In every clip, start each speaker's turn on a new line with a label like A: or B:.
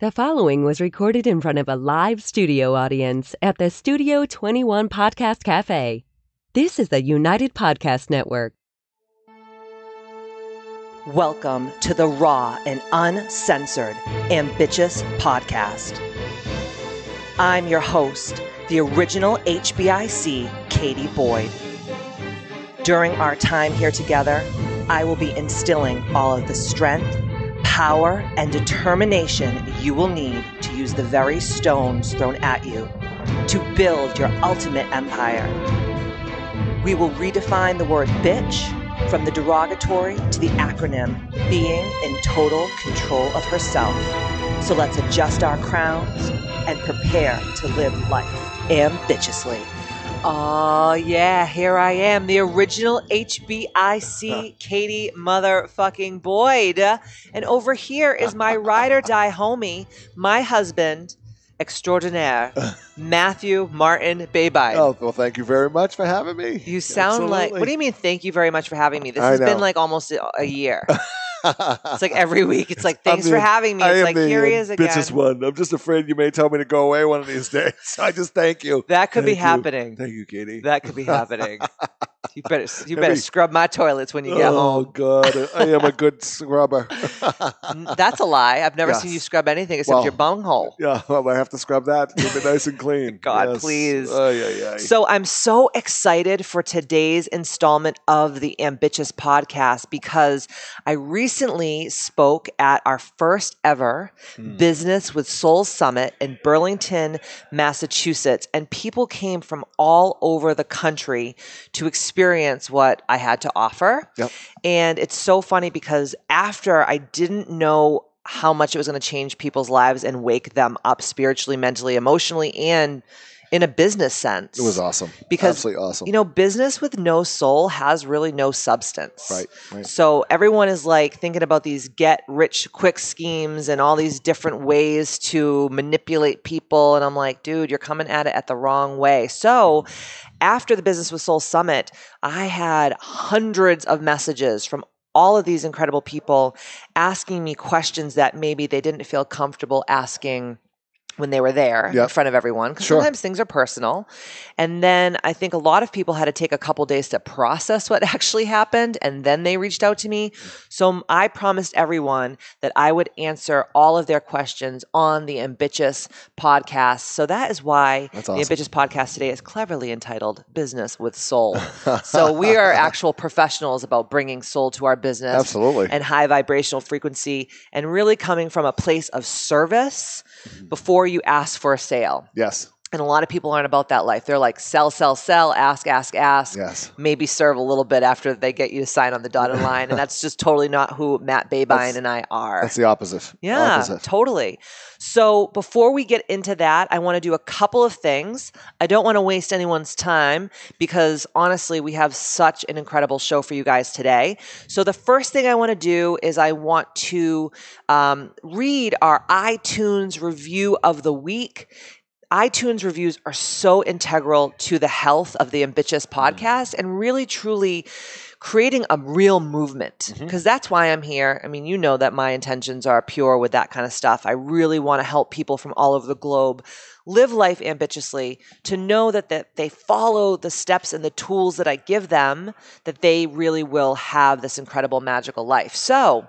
A: The following was recorded in front of a live studio audience at the Studio 21 Podcast Cafe. This is the United Podcast Network.
B: Welcome to the raw and uncensored Ambitious Podcast. I'm your host, the original HBIC, Katie Boyd. During our time here together, I will be instilling all of the strength, power, and determination you will need to use the very stones thrown at you to build your ultimate empire. We will redefine the word bitch from the derogatory to the acronym being in total control of herself. So let's adjust our crowns and prepare to live life ambitiously. Oh, yeah, here I am, the original HBIC Katie motherfucking Boyd. And over here is my ride or die homie, my husband extraordinaire, Matthew Martin Babine.
C: Oh, well, thank you very much for having me.
B: You sound like, what do you mean, thank you very much for having me? This
C: I
B: has been like almost a year. It's like every week. It's like, thanks for having me.
C: I
B: It's
C: am
B: like,
C: the
B: here he uh, is again.
C: one. I'm just afraid you may tell me to go away one of these days. I just thank you.
B: That could be
C: Thank you.
B: happening.
C: Thank you, Katie.
B: That could be happening. you better, you better scrub my toilets when you get
C: oh
B: home.
C: Oh God, I am a good scrubber.
B: That's a lie. I've never
C: Yes.
B: seen you scrub anything except
C: Well,
B: your bunghole.
C: yeah, well, I have to scrub that. Keep it nice and clean.
B: God,
C: Yes.
B: please.
C: Ay, ay, ay.
B: So I'm so excited for today's installment of the Ambitious podcast because I recently spoke at our first ever
C: Hmm.
B: Business with Soul Summit in Burlington, Massachusetts, and people came from all over the country to experience what I had to offer.
C: Yep.
B: And it's so funny because after I didn't know how much it was going to change people's lives and wake them up spiritually, mentally, emotionally, and in a business sense.
C: it was awesome.
B: Because,
C: Absolutely awesome.
B: You know, business with no soul has really no substance.
C: right, right.
B: So everyone is like thinking about these get rich quick schemes and all these different ways to manipulate people. And I'm like, dude, you're coming at it at the wrong way. So after the Business with Soul Summit, I had hundreds of messages from all of these incredible people asking me questions that maybe they didn't feel comfortable asking when they were there in front of everyone because
C: Sure.
B: sometimes things are personal and then i think a lot of people had to take a couple days to process what actually happened and then they reached out to me so i promised everyone that i would answer all of their questions on the ambitious podcast so that is why
C: That's
B: the ambitious podcast today is cleverly entitled business with soul so we are actual professionals about bringing soul to our business
C: Absolutely.
B: and high vibrational frequency and really coming from a place of service
C: Mm-hmm.
B: before you ask for a sale.
C: yes,
B: And a lot of people aren't about that life. They're like sell, sell, sell, ask, ask, ask.
C: yes.
B: Maybe serve a little bit after they get you to sign on the dotted line. And that's just totally not who Matt Babine
C: That's-
B: and I are.
C: That's the opposite.
B: Yeah,
C: Opposite.
B: totally. So before we get into that, I want to do a couple of things. I don't want to waste anyone's time because honestly, we have such an incredible show for you guys today. So the first thing I want to do is I want to um, read our iTunes review of the week. iTunes reviews are so integral to the health of the Ambitious mm-hmm. podcast and really truly creating a real movement mm-hmm. because that's why I'm here. I mean, you know that my intentions are pure with that kind of stuff. I really want to help people from all over the globe live life ambitiously to know that, that they follow the steps and the tools that I give them that they really will have this incredible magical life. So,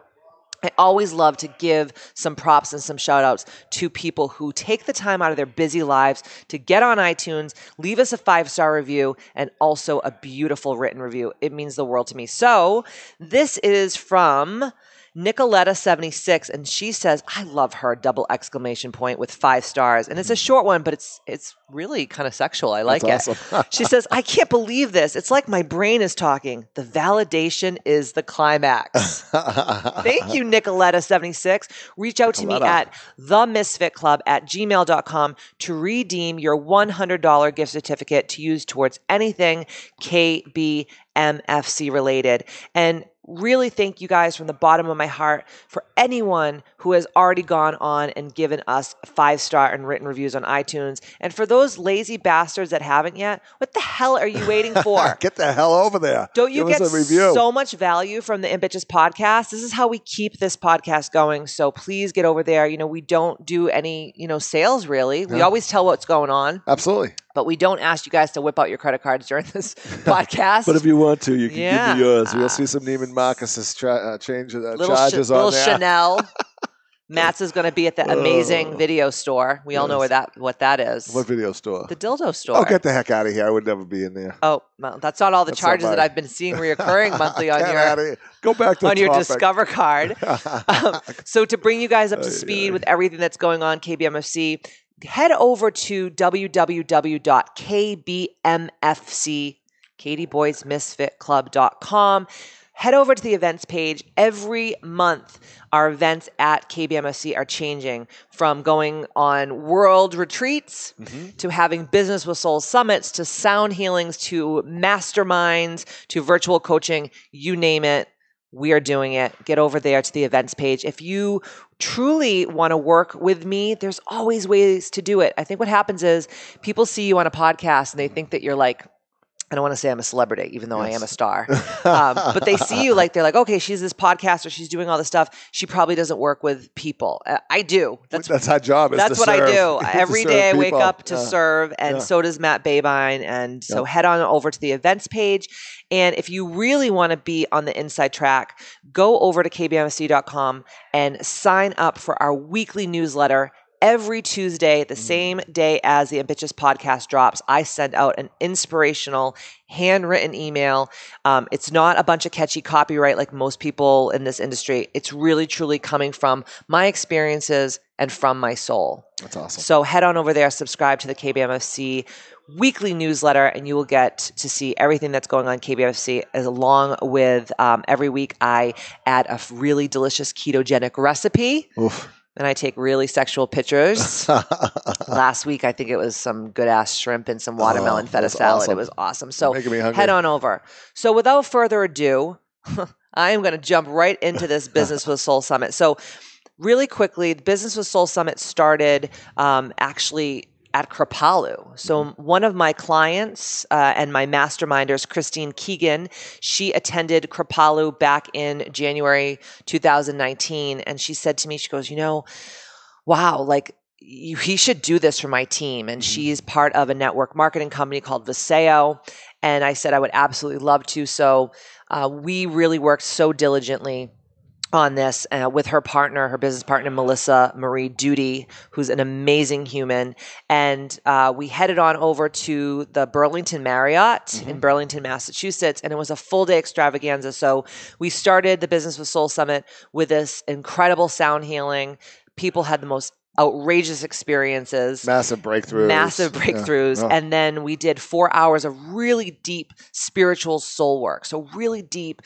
B: I always love to give some props and some shout outs to people who take the time out of their busy lives to get on iTunes, leave us a five star review, and also a beautiful written review. It means the world to me. So, this is from Nicoletta76, and she says, I love her double exclamation point with five stars. And it's a short one, but it's it's really kind of sexual. I like
C: That's
B: it.
C: awesome.
B: she says, I can't believe this. It's like my brain is talking. The validation is the climax. Thank you, Nicoletta76. Reach out to me
C: Nicoletta.
B: at themisfitclub at gmail.com to redeem your $100 gift certificate to use towards anything KBMFC related. And really thank you guys from the bottom of my heart for anyone who has already gone on and given us five star and written reviews on iTunes. And for those lazy bastards that haven't yet, what the hell are you waiting for?
C: Get the hell over there.
B: Don't you
C: Give
B: get
C: a review.
B: so much value from the Ambitious podcast? This is how we keep this podcast going. So please get over there. You know, we don't do any, you know, sales really. We always tell what's going on,
C: Absolutely.
B: But we don't ask you guys to whip out your credit cards during this podcast.
C: But if you want to, you can
B: Yeah.
C: give me yours. We'll see some Neiman Marcus's tra- uh, change, uh,
B: little,
C: charges
B: little
C: on there.
B: Chanel. Matt's is going to be at the amazing
C: Oh.
B: video store. We all know where that what that is.
C: What video store?
B: the dildo store.
C: Oh, get the heck out of here! I would never be in there.
B: Oh, well, that's not all the
C: That's
B: charges that. I've been seeing reoccurring monthly on your.
C: Go back to
B: on your
C: topic.
B: Discover card. Um, so to bring you guys up to speed
C: ay.
B: with everything that's going on KBMFC, head over to www.kbmfc katieBoysMisfitClub.com. Head over to the events page. Every month, our events at KBMFC are changing from going on world retreats mm-hmm. to having business with soul summits to sound healings to masterminds to virtual coaching, you name it. We are doing it. Get over there to the events page. If you truly want to work with me, there's always ways to do it. I think what happens is people see you on a podcast and they think that you're like, I don't want to say I'm a celebrity, even though I am a star. um, but they see you like they're like, okay, she's this podcaster, she's doing all this stuff. She probably doesn't work with people. Uh, I do. That's
C: That's our job. Is
B: that's what I do. Every
C: serve
B: day I wake up to
C: Yeah.
B: serve, and
C: Yeah.
B: so does Matt Babine. And so
C: Yeah.
B: head on over to the events page. And if you really want to be on the inside track, go over to kbmfc.com and sign up for our weekly newsletter. Every Tuesday, the
C: Mm.
B: same day as the Ambitious podcast drops, I send out an inspirational handwritten email. Um, it's not a bunch of catchy copyright like most people in this industry. It's really, truly coming from my experiences and from my soul.
C: That's awesome.
B: So head on over there, subscribe to the KBMFC weekly newsletter, and you will get to see everything that's going on KBMFC. As along with um, every week, I add a really delicious ketogenic recipe,
C: Oof.
B: And I take really sexual pictures. Last week, I think it was some good ass shrimp and some watermelon
C: Oh,
B: feta salad.
C: awesome.
B: It was awesome. So head on over. So without further ado, I am going to jump right into this Business with Soul Summit. So, really quickly, the Business with Soul Summit started um, actually at Kripalu. So, one of my clients uh, and my masterminders, Christine Keegan, she attended Kripalu back in January 2019. And she said to me, she goes, You know, wow, like, you, he should do this for my team. And she's part of a network marketing company called Viseo. And I said I would absolutely love to. So uh, we really worked so diligently on this uh, with her partner, her business partner, Melissa Marie Duty, who's an amazing human. And uh, we headed on over to the Burlington Marriott in Burlington, Massachusetts, and it was a full day extravaganza. So we started the Business with Soul Summit with this incredible sound healing. People had the most outrageous experiences
C: Massive breakthroughs.
B: massive
C: Yeah.
B: breakthroughs.
C: Oh.
B: And then we did four hours of really deep spiritual soul work. So, really deep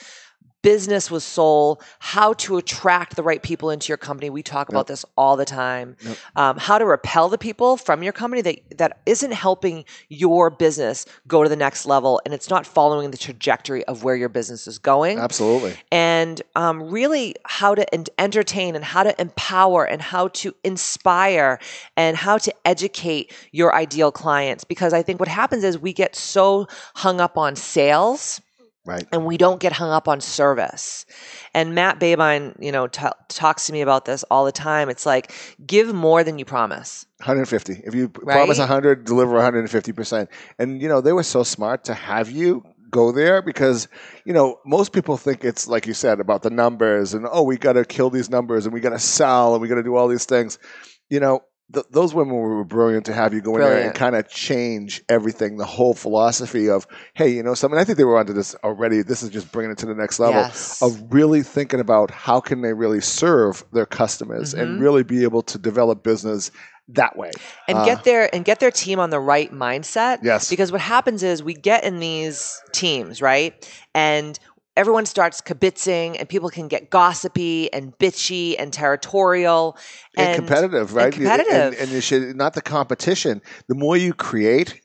B: business with soul, how to attract the right people into your company. We talk about this all the time.
C: Yep.
B: Um, how to repel the people from your company that, that isn't helping your business go to the next level and it's not following the trajectory of where your business is going
C: Absolutely.
B: and um, really how to en- entertain and how to empower and how to inspire and how to educate your ideal clients. Because I think what happens is we get so hung up on sales
C: Right.
B: and we don't get hung up on service. And Matt Babine, you know, t- talks to me about this all the time. It's like give more than you promise.
C: 150. If you
B: Right?
C: promise 100, deliver 150%. And, you know, they were so smart to have you go there because, you know, most people think it's like you said about the numbers and, oh, we got to kill these numbers and we got to sell and we got to do all these things. You know, th- those women were brilliant to have you go in there and kind of change everything, the whole philosophy of, hey, you know, something. I think they were onto this already. This is just bringing it to the next level
B: Yes.
C: of really thinking about how can they really serve their customers
B: Mhm.
C: and really be able to develop business that way.
B: and
C: Uh,
B: get their and get their team on the right mindset.
C: Yes.
B: Because what happens is we get in these teams, right? And everyone starts kibitzing and people can get gossipy and bitchy and territorial
C: and, competitive, right? You-
B: competitive.
C: And, and you should not the competition. The more you create,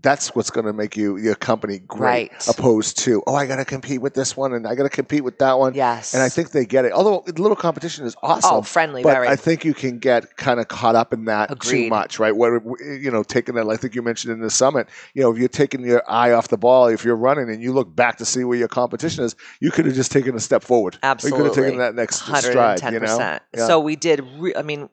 C: that's what's going to make you your company great
B: Right.
C: opposed to oh i got to compete with this one and i got to compete with that one
B: Yes.
C: and i think they get it although a little competition is awesome
B: oh, friendly,
C: but
B: very.
C: I think you can get kind of caught up in that too much, right? What you know, taking that. I think you mentioned in the summit. You know, if you're taking your eye off the ball, if you're running and you look back to see where your competition is, you could have just taken a step forward.
B: Absolutely.
C: you could have taken that next stride. You know,
B: 110%.
C: Yeah.
B: So we did, re- I mean,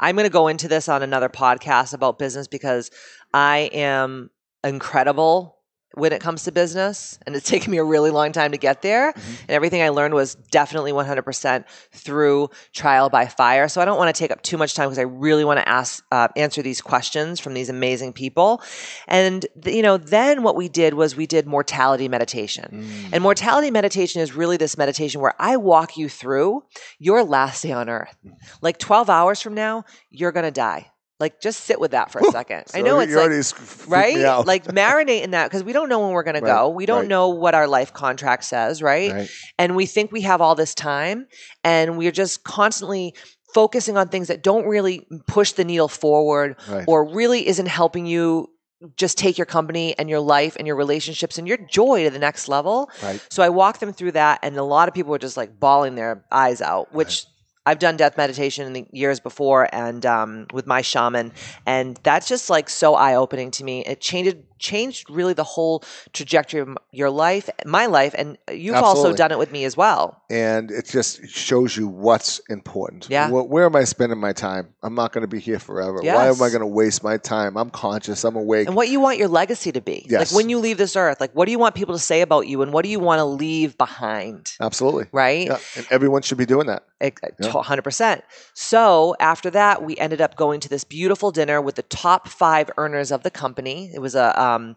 B: I'm going to go into this on another podcast about business because I am incredible when it comes to business and it's taken me a really long time to get there
C: Mm-hmm.
B: and everything i learned was definitely 100% through trial by fire so i don't want to take up too much time because i really want to ask uh, answer these questions from these amazing people and you know then what we did was we did mortality meditation
C: Mm.
B: and mortality meditation is really this meditation where I walk you through your last day on earth. Like 12 hours from now, you're going to die. Like just sit with that for a second. I know it's like, right? Like marinate in that because we don't know when we're going to go. We don't
C: right.
B: know what our life contract says, right?
C: Right.
B: And we think we have all this time and we're just constantly focusing on things that don't really push the needle forward
C: Right.
B: or really isn't helping you just take your company and your life and your relationships and your joy to the next level.
C: Right.
B: So I walked them through that, and a lot of people were just like bawling their eyes out, which I've done death meditation in the years before and um, with my shaman, and that's just like so eye opening to me. It changed changed really the whole trajectory of your life, my life, and you've also done it with me as well.
C: and it just shows you what's important.
B: Yeah.
C: Wh- where am I spending my time? I'm not going to be here forever. Why am I going to waste my time? I'm conscious. I'm awake.
B: And what you want your legacy to be.
C: Yes.
B: Like when you leave this earth, like what do you want people to say about you and what do you want to leave behind?
C: Absolutely.
B: Right?
C: Yeah. And everyone should be doing that.
B: 100%. Eh, so after that, we ended up going to this beautiful dinner with the top five earners of the company. It was a, um,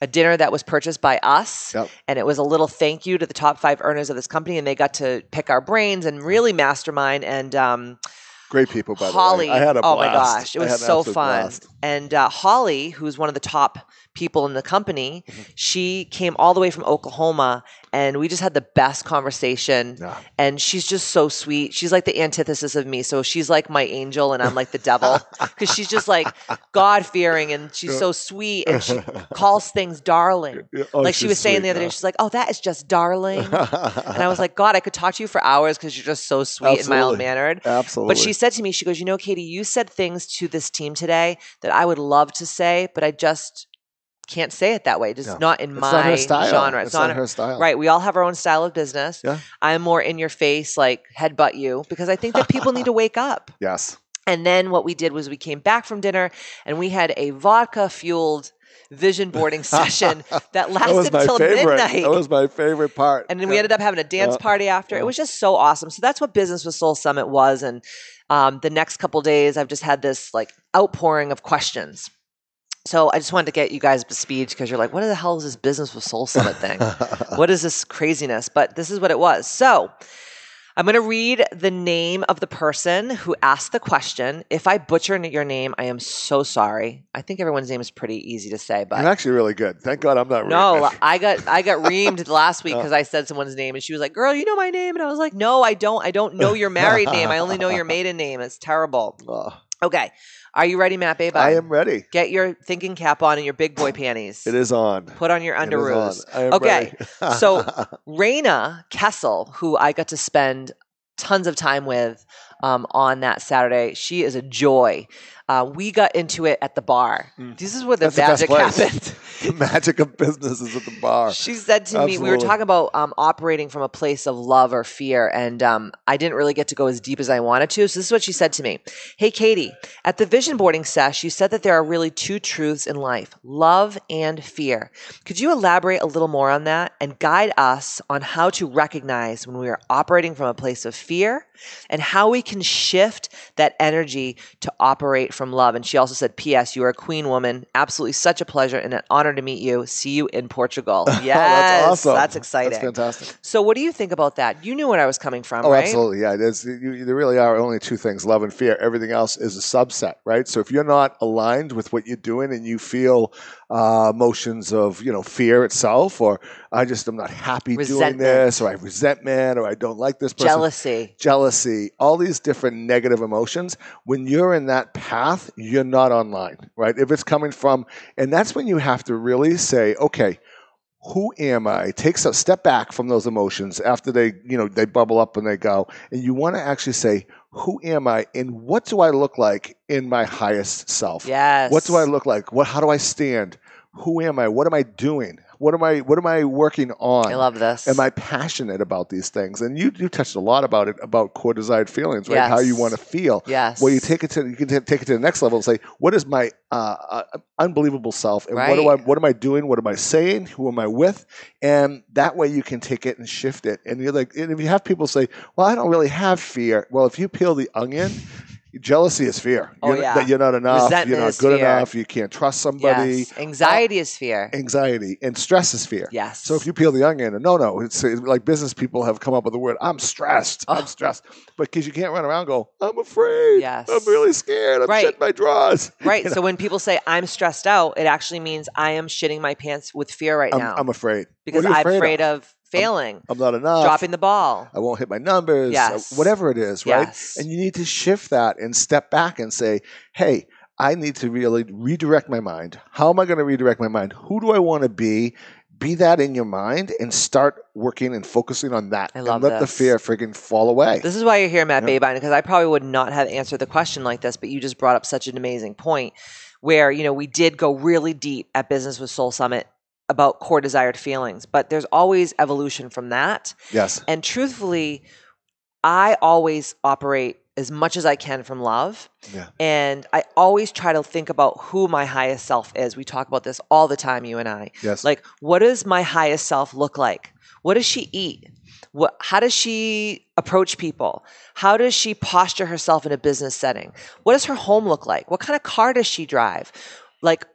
B: a dinner that was purchased by us.
C: Yep.
B: And it was a little thank you to the top five earners of this company. And they got to pick our brains and really mastermind. And um,
C: Great people, by
B: Holly,
C: the way. I had a
B: oh my gosh, it was so fun.
C: blast.
B: And uh, Holly, who's one of the top people in the company,
C: Mm-hmm.
B: she came all the way from Oklahoma, and we just had the best conversation.
C: Yeah.
B: And she's just so sweet. She's like the antithesis of me. So she's like my angel, and I'm like the devil because she's just like God fearing, and she's so sweet, and she calls things darling.
C: Oh,
B: like she was saying
C: sweet,
B: the other day, she's like, "Oh, that is just darling." and I was like, "God, I could talk to you for hours because you're just so sweet and mild mannered."
C: Absolutely.
B: But she said to me, she goes, You know, Katie, you said things to this team today that I would love to say, but I just can't say it that way. Just
C: Yeah.
B: not in
C: It's
B: my
C: not
B: genre.
C: It's, not, her style.
B: Right. We all have our own style of business.
C: Yeah.
B: I'm more in your face, like headbutt you, because I think that people need to wake up.
C: Yes.
B: And then what we did was we came back from dinner and we had a vodka fueled vision boarding session that
C: That
B: lasted
C: my
B: until
C: favorite.
B: midnight.
C: That was my favorite part.
B: And then we ended up having a dance
C: Yeah.
B: party after.
C: Yeah.
B: It was just so awesome. So that's what Business with Soul Summit was. And um, the next couple days, I've just had this like outpouring of questions. So I just wanted to get you guys up to speed because you're like, what the hell is this Business with Soul Summit thing? what is this craziness? But this is what it was. So I'm going to read the name of the person who asked the question. If I butcher your name, I am so sorry. I think everyone's name is pretty easy to say, but
C: You're actually really good. Thank God I'm not.
B: no. I got I got reamed last week uh. because I said someone's name, and she was like, "Girl, you know my name," and I was like, "No, I don't. I don't know your married name. I only know your maiden name. It's terrible." Okay, are you ready, Matt Babe?
C: I am ready.
B: Get your thinking cap on and your big boy panties.
C: It is on.
B: Put on your underoos.
C: on. I am
B: Okay, so Raina Kessel, who I got to spend tons of time with um, on that Saturday, she is a joy. Uh, we got into it at the bar. This is where the
C: Mm. That's
B: magic
C: place.
B: happened.
C: the magic of business is at the bar.
B: She said to me, we were talking about um, operating from a place of love or fear, and um, I didn't really get to go as deep as I wanted to. So this is what she said to me: Hey, Katie, at the vision boarding sesh, you said that there are really two truths in life: love and fear. Could you elaborate a little more on that and guide us on how to recognize when we are operating from a place of fear and how we can shift that energy to operate from love? And she also said, P.S. You are a queen woman. Absolutely such a pleasure and an honor to meet you. See you in Portugal. Yes,
C: that's awesome.
B: That's exciting.
C: That's fantastic.
B: So, what do you think about that? You knew where I was coming from,
C: Oh,
B: right?
C: absolutely. Yeah, there's, you, there really are only two things: love and fear. Everything else is a subset, right? So if you're not aligned with what you're doing and you feel uh, emotions of you know fear itself, or I just am not happy doing this, or I have resentment, or I don't like this person,
B: Jealousy.
C: jealousy, all these different negative emotions. When you're in that path, you're not online, right? If it's coming from, and that's when you have to really say, okay, who am I? Takes a step back from those emotions after they, you know, they bubble up and they go, and you want to actually say, who am I, and what do I look like in my highest self?
B: Yes.
C: What do I look like? What? How do I stand? Who am I? What am I doing? What am I? What am I working on?
B: I love this.
C: Am I passionate about these things? And you you touched a lot about it about core desired feelings, right? How you want to feel.
B: Yes.
C: Well, you take it to you can t- take it to the next level and say, what is my uh, uh, unbelievable self, and what do I what am I doing? What am I saying? Who am I with? And that way you can take it and shift it. And you're like, and if you have people say, well, I don't really have fear. Well, if you peel the onion. Jealousy is fear.
B: Oh,
C: You're-
B: yeah.
C: That you're not enough.
B: Resentment
C: you're not good
B: fear.
C: enough. You can't trust somebody.
B: Yes. Anxiety is fear.
C: Anxiety and stress is fear.
B: Yes.
C: So if you peel the onion, no, no, it's, it's like business people have come up with the word, I'm stressed.
B: Oh.
C: I'm stressed. But because you can't run around and go, I'm afraid.
B: Yes.
C: I'm really scared. I'm
B: Right.
C: shitting my drawers.
B: Right.
C: You know,
B: So when people say I'm stressed out, it actually means I am shitting my pants with fear right
C: I'm,
B: now
C: I'm afraid.
B: because
C: What are you
B: I'm afraid
C: of?
B: of failing,
C: I'm not enough.
B: dropping the ball.
C: I won't hit my numbers.
B: Yes.
C: uh, Whatever it is, right?
B: Yes.
C: And you need to shift that and step back and say, hey, I need to really redirect my mind. How am I going to redirect my mind? Who do I want to be? Be that in your mind and start working and focusing on that.
B: I love
C: and let the fear freaking fall away.
B: This is why you're here, Matt
C: Yeah.
B: Babine, because I probably would not have answered the question like this, but you just brought up such an amazing point where, you know, we did go really deep at Business with Soul Summit about core desired feelings, but there's always evolution from that.
C: yes.
B: And truthfully, I always operate as much as I can from love.
C: Yeah.
B: And I always try to think about who my highest self is. We talk about this all the time, you and I.
C: Yes.
B: Like, what does my highest self look like? What does she eat? What, how does she approach people? How does she posture herself in a business setting? What does her home look like? What kind of car does she drive? Like,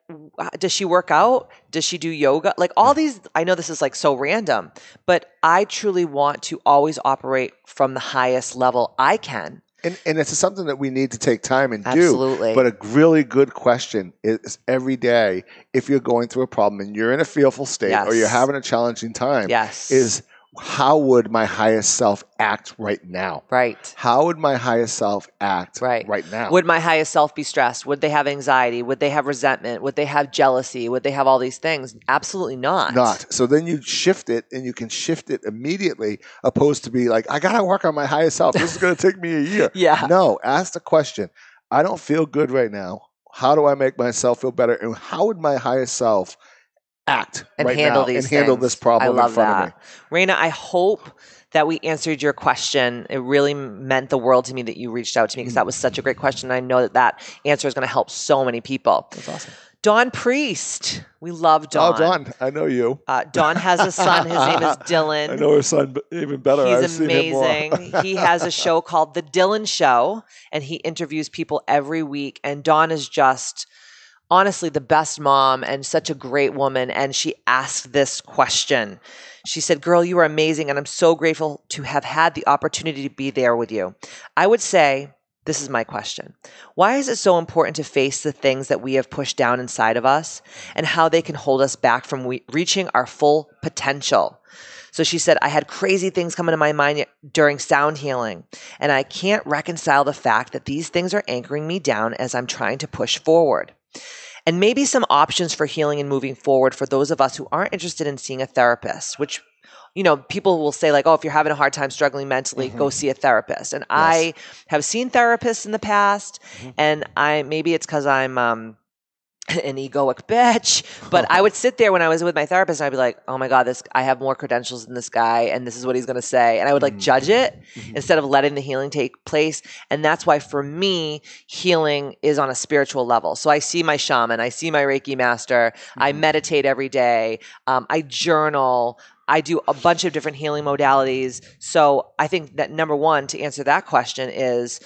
B: does she work out? Does she do yoga? Like, all mm. these, I know this is like so random, but I truly want to always operate from the highest level I can.
C: And, and it's something that we need to take time and do.
B: Absolutely.
C: But a really good question is every day, if you're going through a problem and you're in a fearful state or you're having a challenging time,
B: Yes.
C: is how would my highest self act right now?
B: Right.
C: How would my highest self act
B: Right.
C: right now?
B: Would my highest self be stressed? Would they have anxiety? Would they have resentment? Would they have jealousy? Would they have all these things? Absolutely not.
C: not. So then you shift it and you can shift it immediately, opposed to be like, I gotta work on my highest self. This is gonna take me a year.
B: Yeah.
C: No, ask the question. I don't feel good right now. How do I make myself feel better? And how would my highest self act
B: And
C: right
B: handle
C: now
B: these
C: and handle
B: things.
C: this problem
B: I love
C: in front
B: that.
C: of me?
B: Raina, I hope that we answered your question. It really meant the world to me that you reached out to me because that was such a great question. I know that that answer is going to help so many people.
C: That's awesome.
B: Dawn Priest. We love Dawn.
C: Oh, Dawn, I know you.
B: Uh, Dawn has a son. His name is Dylan.
C: I know his son even better. I've
B: He's
C: more.
B: amazing. he has a show called The Dylan Show, and he interviews people every week. And Dawn is just honestly the best mom and such a great woman. And she asked this question. She said, Girl, you are amazing, and I'm so grateful to have had the opportunity to be there with you. I would say, this is my question. Why is it so important to face the things that we have pushed down inside of us and how they can hold us back from we- reaching our full potential? So she said, I had crazy things come into my mind during sound healing, and I can't reconcile the fact that these things are anchoring me down as I'm trying to push forward. And maybe some options for healing and moving forward for those of us who aren't interested in seeing a therapist, which you know, people will say like, "Oh, if you're having a hard time struggling mentally, go see a therapist." And I have seen therapists in the past, and I maybe it's because I'm um, an egoic bitch, but I would sit there when I was with my therapist, and I'd be like, "Oh my god, this I have more credentials than this guy, and this is what he's going to say," and I would like mm. judge it mm-hmm. instead of letting the healing take place. And that's why, for me, healing is on a spiritual level. So I see my shaman, I see my Reiki master, I mm-hmm. meditate every day, um, I journal. I do a bunch of different healing modalities. So I think that number one, to answer that question, is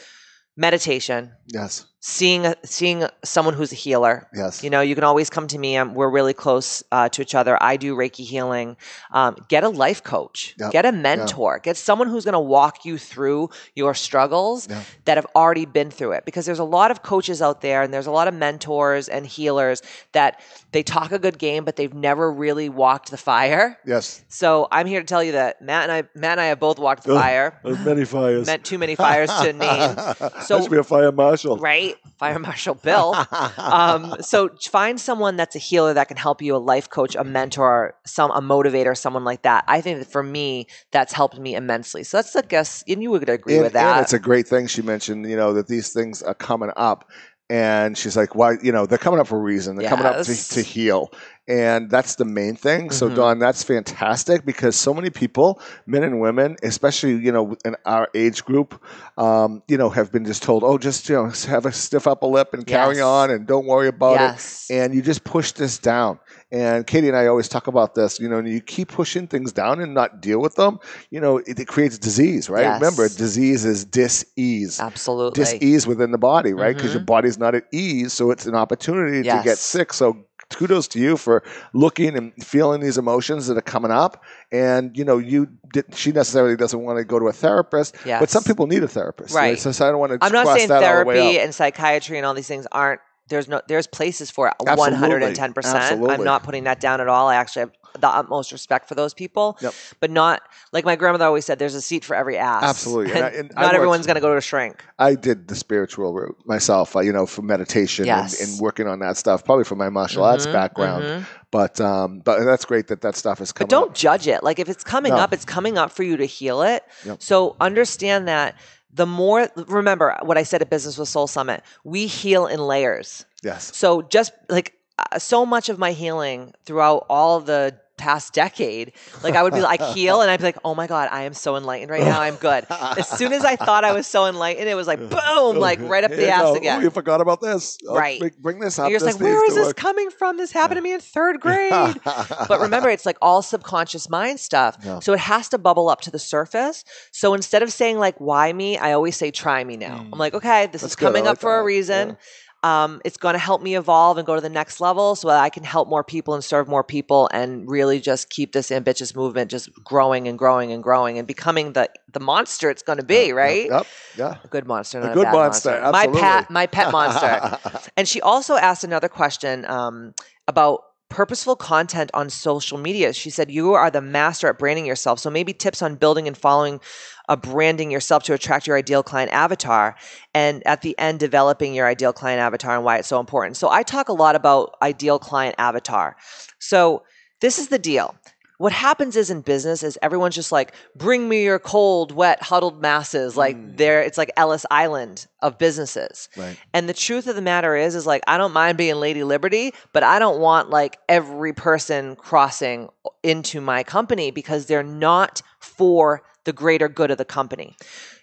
B: meditation,
C: Yes,
B: seeing seeing someone who's a healer.
C: yes.
B: You know, you can always come to me. Um, we're really close uh, to each other. I do Reiki healing. Um, get a life coach.
C: Yep.
B: Get a mentor. Get someone who's going to walk you through your struggles
C: Yeah.
B: that have already been through it. Because there's a lot of coaches out there, and there's a lot of mentors and healers that they talk a good game, but they've never really walked the fire.
C: yes.
B: So I'm here to tell you that Matt and I, Matt and I have both walked the fire.
C: There's many fires.
B: Meant too many fires to name. So, I
C: should be a fire marshal.
B: right? Right? Fire Marshal Bill. um, so find someone that's a healer that can help you, a life coach, a mentor, some a motivator, someone like that. I think that for me, that's helped me immensely. So that's, I guess, and you would agree
C: and,
B: with that.
C: And it's a great thing she mentioned, you know, that these things are coming up. And she's like, why, you know, they're coming up for a reason. They're coming up to, to heal. And that's the main thing. So,
B: Mhm.
C: Dawn, that's fantastic because so many people, men and women, especially, you know, in our age group, um, you know, have been just told, oh, just, you know, have a stiff upper lip and carry on and don't worry about
B: yes.
C: it. And you just push this down. And Katie and I always talk about this, you know, and you keep pushing things down and not deal with them, you know, it, it creates disease, right?
B: Yes.
C: Remember, disease is dis-ease
B: Absolutely.
C: dis-ease within the body, right? Because
B: Mhm.
C: your body's not at ease, so it's an opportunity to get sick. So kudos to you for looking and feeling these emotions that are coming up. And you know, you did, she necessarily doesn't want to go to a therapist,
B: Yes.
C: but some people need a therapist,
B: Right.
C: So, so I don't want to.
B: I'm not saying
C: that all the
B: therapy and psychiatry and all these things aren't. There's no. There's places for it.
C: Absolutely.
B: 110. percent I'm not putting that down at all. I actually have the utmost respect for those people.
C: Yep.
B: But not like my grandmother always said. There's a seat for every ass.
C: Absolutely. And
B: And
C: I- and
B: not everyone's going to go to a shrink.
C: I did the spiritual route myself, uh, you know, for meditation
B: Yes.
C: and, and working on that stuff, probably from my martial arts
B: Mhm,
C: background.
B: mhm.
C: But um, but that's great that that stuff is coming.
B: But don't
C: up.
B: judge it. Like if it's coming
C: No.
B: up, it's coming up for you to heal it.
C: Yep.
B: So understand that the more remember what I said at Business with Soul Summit, we heal in layers.
C: Yes.
B: So just like uh, so much of my healing throughout all the past decade, like I would be like heal and I'd be like, oh my God, I am so enlightened right now. I'm good. As soon as I thought I was so enlightened, it was like boom, like right up the ass
C: go.
B: again.
C: Oh, you forgot about this. Oh,
B: Right.
C: bring- Bring this up.
B: you're just
C: This
B: like, where is this
C: work.
B: coming from? This happened to me in third grade. but remember, it's like all subconscious mind stuff.
C: Yeah.
B: So it has to bubble up to the surface. So instead of saying like, why me? I always say, try me now. I'm like, okay, this
C: Mm. That's
B: is coming
C: like
B: up for a
C: that.
B: reason. Um, it's going to help me evolve and go to the next level so that I can help more people and serve more people and really just keep this ambitious movement just growing and growing and growing and becoming the, the monster it's going to be,
C: Yep,
B: right?
C: Yep. Yeah.
B: A good monster, not
C: A good monster.
B: monster.
C: Absolutely.
B: My pet, my pet monster. And she also asked another question um, about purposeful content on social media. She said, You are the master at branding yourself. So maybe tips on building and following a branding yourself to attract your ideal client avatar. And at the end, developing your ideal client avatar and why it's so important. So I talk a lot about ideal client avatar. So this is the deal. What happens is in business is everyone's just like, bring me your cold, wet, huddled masses. Like
C: Mm.
B: there, it's like Ellis Island of businesses.
C: Right.
B: And the truth of the matter is, is like I don't mind being Lady Liberty, but I don't want like every person crossing into my company because they're not for the greater good of the company.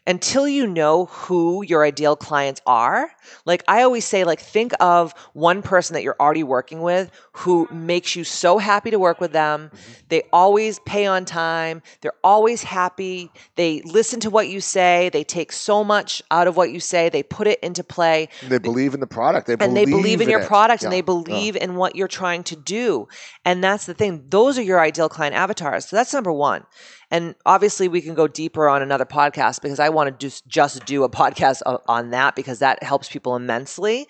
B: Until you know who your ideal clients are, like I always say, like think of one person that you're already working with who makes you so happy to work with them. Mm-hmm. They always pay on time. They're always happy. They listen to what you say. They take so much out of what you say. They put it into play
C: They believe in the product. They
B: and they believe in your
C: it.
B: product and they believe in what you're trying to do. And that's the thing. Those are your ideal client avatars. So that's number one. And obviously, we can go deeper on another podcast because I want to just just do a podcast on that because that helps people immensely.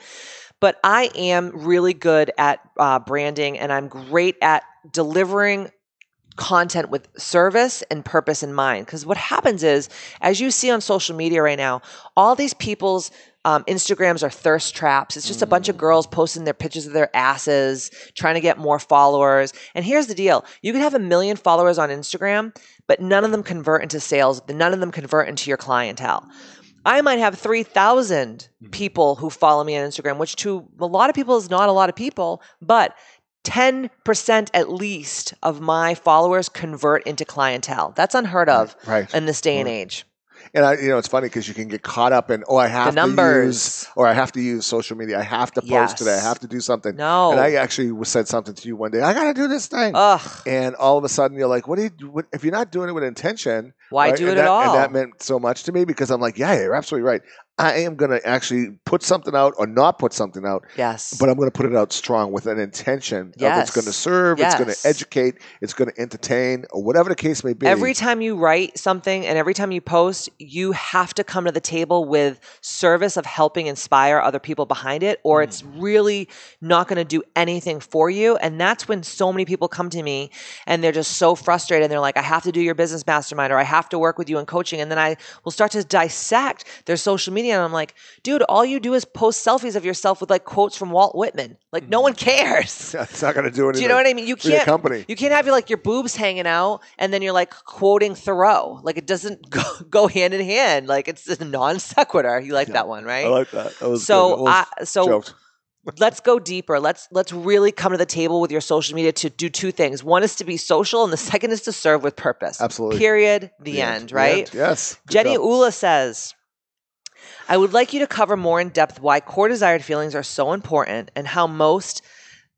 B: But I am really good at uh, branding and I'm great at delivering content with service and purpose in mind. Because what happens is, as you see on social media right now, all these people's um, Instagrams are thirst traps. It's just a bunch of girls posting their pictures of their asses, trying to get more followers. And here's the deal you can have a million followers on Instagram, but none of them convert into sales, none of them convert into your clientele. I might have 3,000 mm-hmm. people who follow me on Instagram, which to a lot of people is not a lot of people, but 10% at least of my followers convert into clientele. That's unheard of
C: Right.
B: in this day and age.
C: And I, you know, it's funny because you can get caught up in, oh, I have to
B: numbers.
C: use, or I have to use social media. I have to post
B: Yes.
C: today. I have to do something.
B: No.
C: And I actually said something to you one day. I got to do this thing.
B: Ugh.
C: and all of a sudden, you're like, what do you? do- What, if you're not doing it with intention,
B: Why
C: right?
B: do it
C: that,
B: at all?
C: And that meant so much to me because I'm like, yeah, you're absolutely right. I am going to actually put something out or not put something out,
B: yes.
C: but I'm going to put it out strong with an intention of it's going to serve, yes. it's going to educate, it's going to entertain, or whatever the case may be.
B: Every time you write something and every time you post, you have to come to the table with service of helping inspire other people behind it, or it's mm. really not going to do anything for you. And that's when so many people come to me and they're just so frustrated. And they're like, I have to do your business mastermind, or I have have to work with you in coaching. And then I will start to dissect their social media. And I'm like, dude, all you do is post selfies of yourself with like quotes from Walt Whitman. Like, no mm-hmm. one cares.
C: it's not going to do anything.
B: Do you know what I mean? You can't.
C: company.
B: You can't have your like your boobs hanging out and then you're like quoting Thoreau. Like it doesn't go, go hand in hand. Like it's a non sequitur. You like that one, right?
C: I like that. That was
B: So, I- so-
C: joked.
B: Let's go deeper. Let's let's really come to the table with your social media to do two things. One is to be social, and the second is to serve with purpose.
C: Absolutely.
B: Period. The, end,
C: The
B: Right.
C: end. Yes. Good
B: Jenny
C: job.
B: Ula says, I would like you to cover more in depth why core desired feelings are so important and how most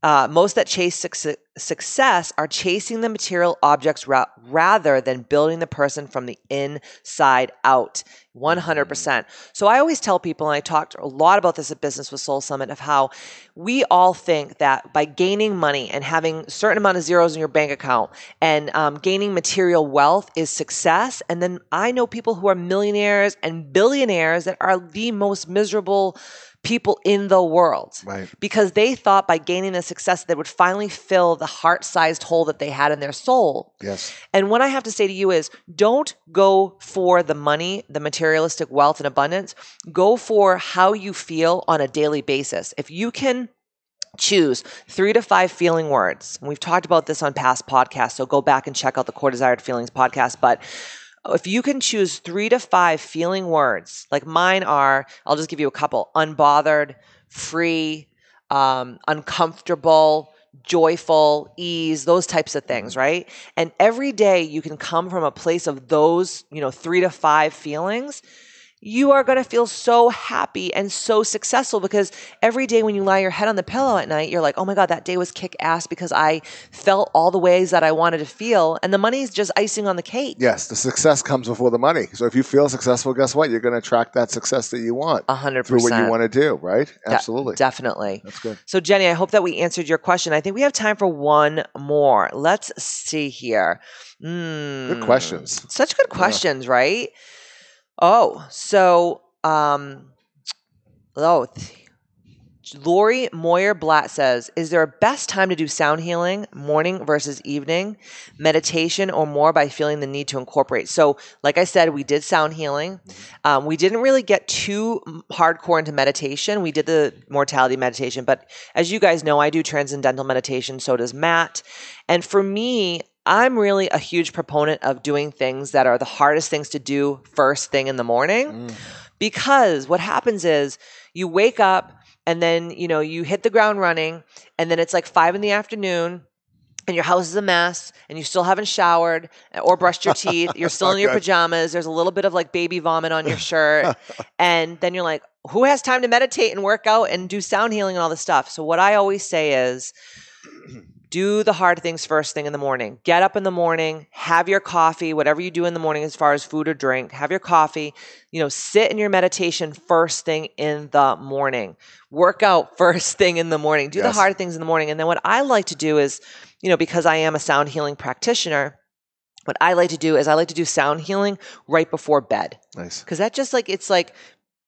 B: uh, most that chase suc- success are chasing the material objects ra- rather than building the person from the inside out. 100%. So I always tell people, and I talked a lot about this at Business with Soul Summit, of how we all think that by gaining money and having a certain amount of zeros in your bank account and um, gaining material wealth is success. And then I know people who are millionaires and billionaires that are the most miserable people in the world
C: Right.
B: because they thought by gaining the success they would finally fill the heart-sized hole that they had in their soul.
C: Yes.
B: And what I have to say to you is don't go for the money, the materialistic wealth and abundance. Go for how you feel on a daily basis. If you can choose three to five feeling words, and we've talked about this on past podcasts, so go back and check out the Core Desired Feelings podcast. But if you can choose three to five feeling words, like mine are, I'll just give you a couple unbothered, free, um, uncomfortable, joyful, ease, those types of things, right? And every day you can come from a place of those, you know, three to five feelings. You are going to feel so happy and so successful because every day when you lie your head on the pillow at night, you're like, oh my God, that day was kick ass because I felt all the ways that I wanted to feel. And the money is just icing on the cake.
C: Yes. The success comes before the money. So if you feel successful, guess what? You're going to attract that success that you want
B: A hundred
C: through what you want to do. Right.
B: De-
C: Absolutely.
B: definitely.
C: That's good.
B: So, Jenny, I hope that we answered your question. I think we have time for one more. Let's see here. Mm,
C: Good questions.
B: Such good questions, right? Oh, so, um, oh, Lori Moyer Blatt says, Is there a best time to do sound healing, morning versus evening, meditation, or more by feeling the need to incorporate? So, like I said, we did sound healing. Um, we didn't really get too hardcore into meditation. We did the mortality meditation, but as you guys know, I do transcendental meditation, so does Matt. And for me, I'm really a huge proponent of doing things that are the hardest things to do first thing in the morning mm. because what happens is you wake up and then you know you hit the ground running and then it's like five in the afternoon and your house is a mess and you still haven't showered or brushed your teeth. You're still in your
C: Okay.
B: pajamas. There's a little bit of like baby vomit on your shirt. And then you're like who has time to meditate and work out and do sound healing and all this stuff? So what i always say is do the hard things first thing in the morning. Get up in the morning, have your coffee, whatever you do in the morning as far as food or drink, have your coffee, you know, sit in your meditation first thing in the morning. Work out first thing in the morning. Do the hard things in the morning. And then what I like to do is, you know, because I am a sound healing practitioner, what I like to do is I like to do sound healing right before bed.
C: Nice.
B: Because that just like, it's like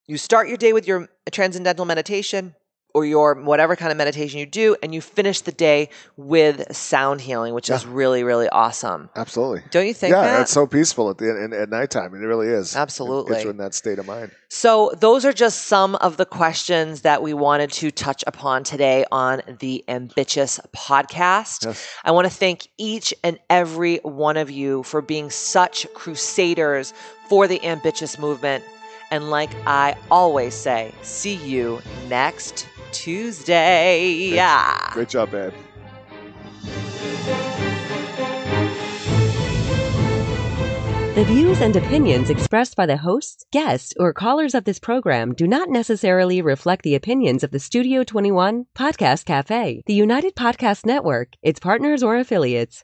B: you start your day with your transcendental meditation or your whatever kind of meditation you do, and you finish the day with sound healing, which is really, really awesome.
C: Absolutely.
B: Don't you think
C: yeah,
B: that?
C: that's so peaceful at the end at nighttime. It really is. It
B: Absolutely.
C: gets you in that state of mind.
B: So, those are just some of the questions that we wanted to touch upon today on the Ambitious podcast.
C: Yes.
B: I want to thank each and every one of you for being such crusaders for the Ambitious movement. And like I always say, see you next Tuesday. Yeah.
C: Great job, man.
A: The views and opinions expressed by the hosts, guests, or callers of this program do not necessarily reflect the opinions of the Studio 21 Podcast Cafe, the United Podcast Network, its partners, or affiliates.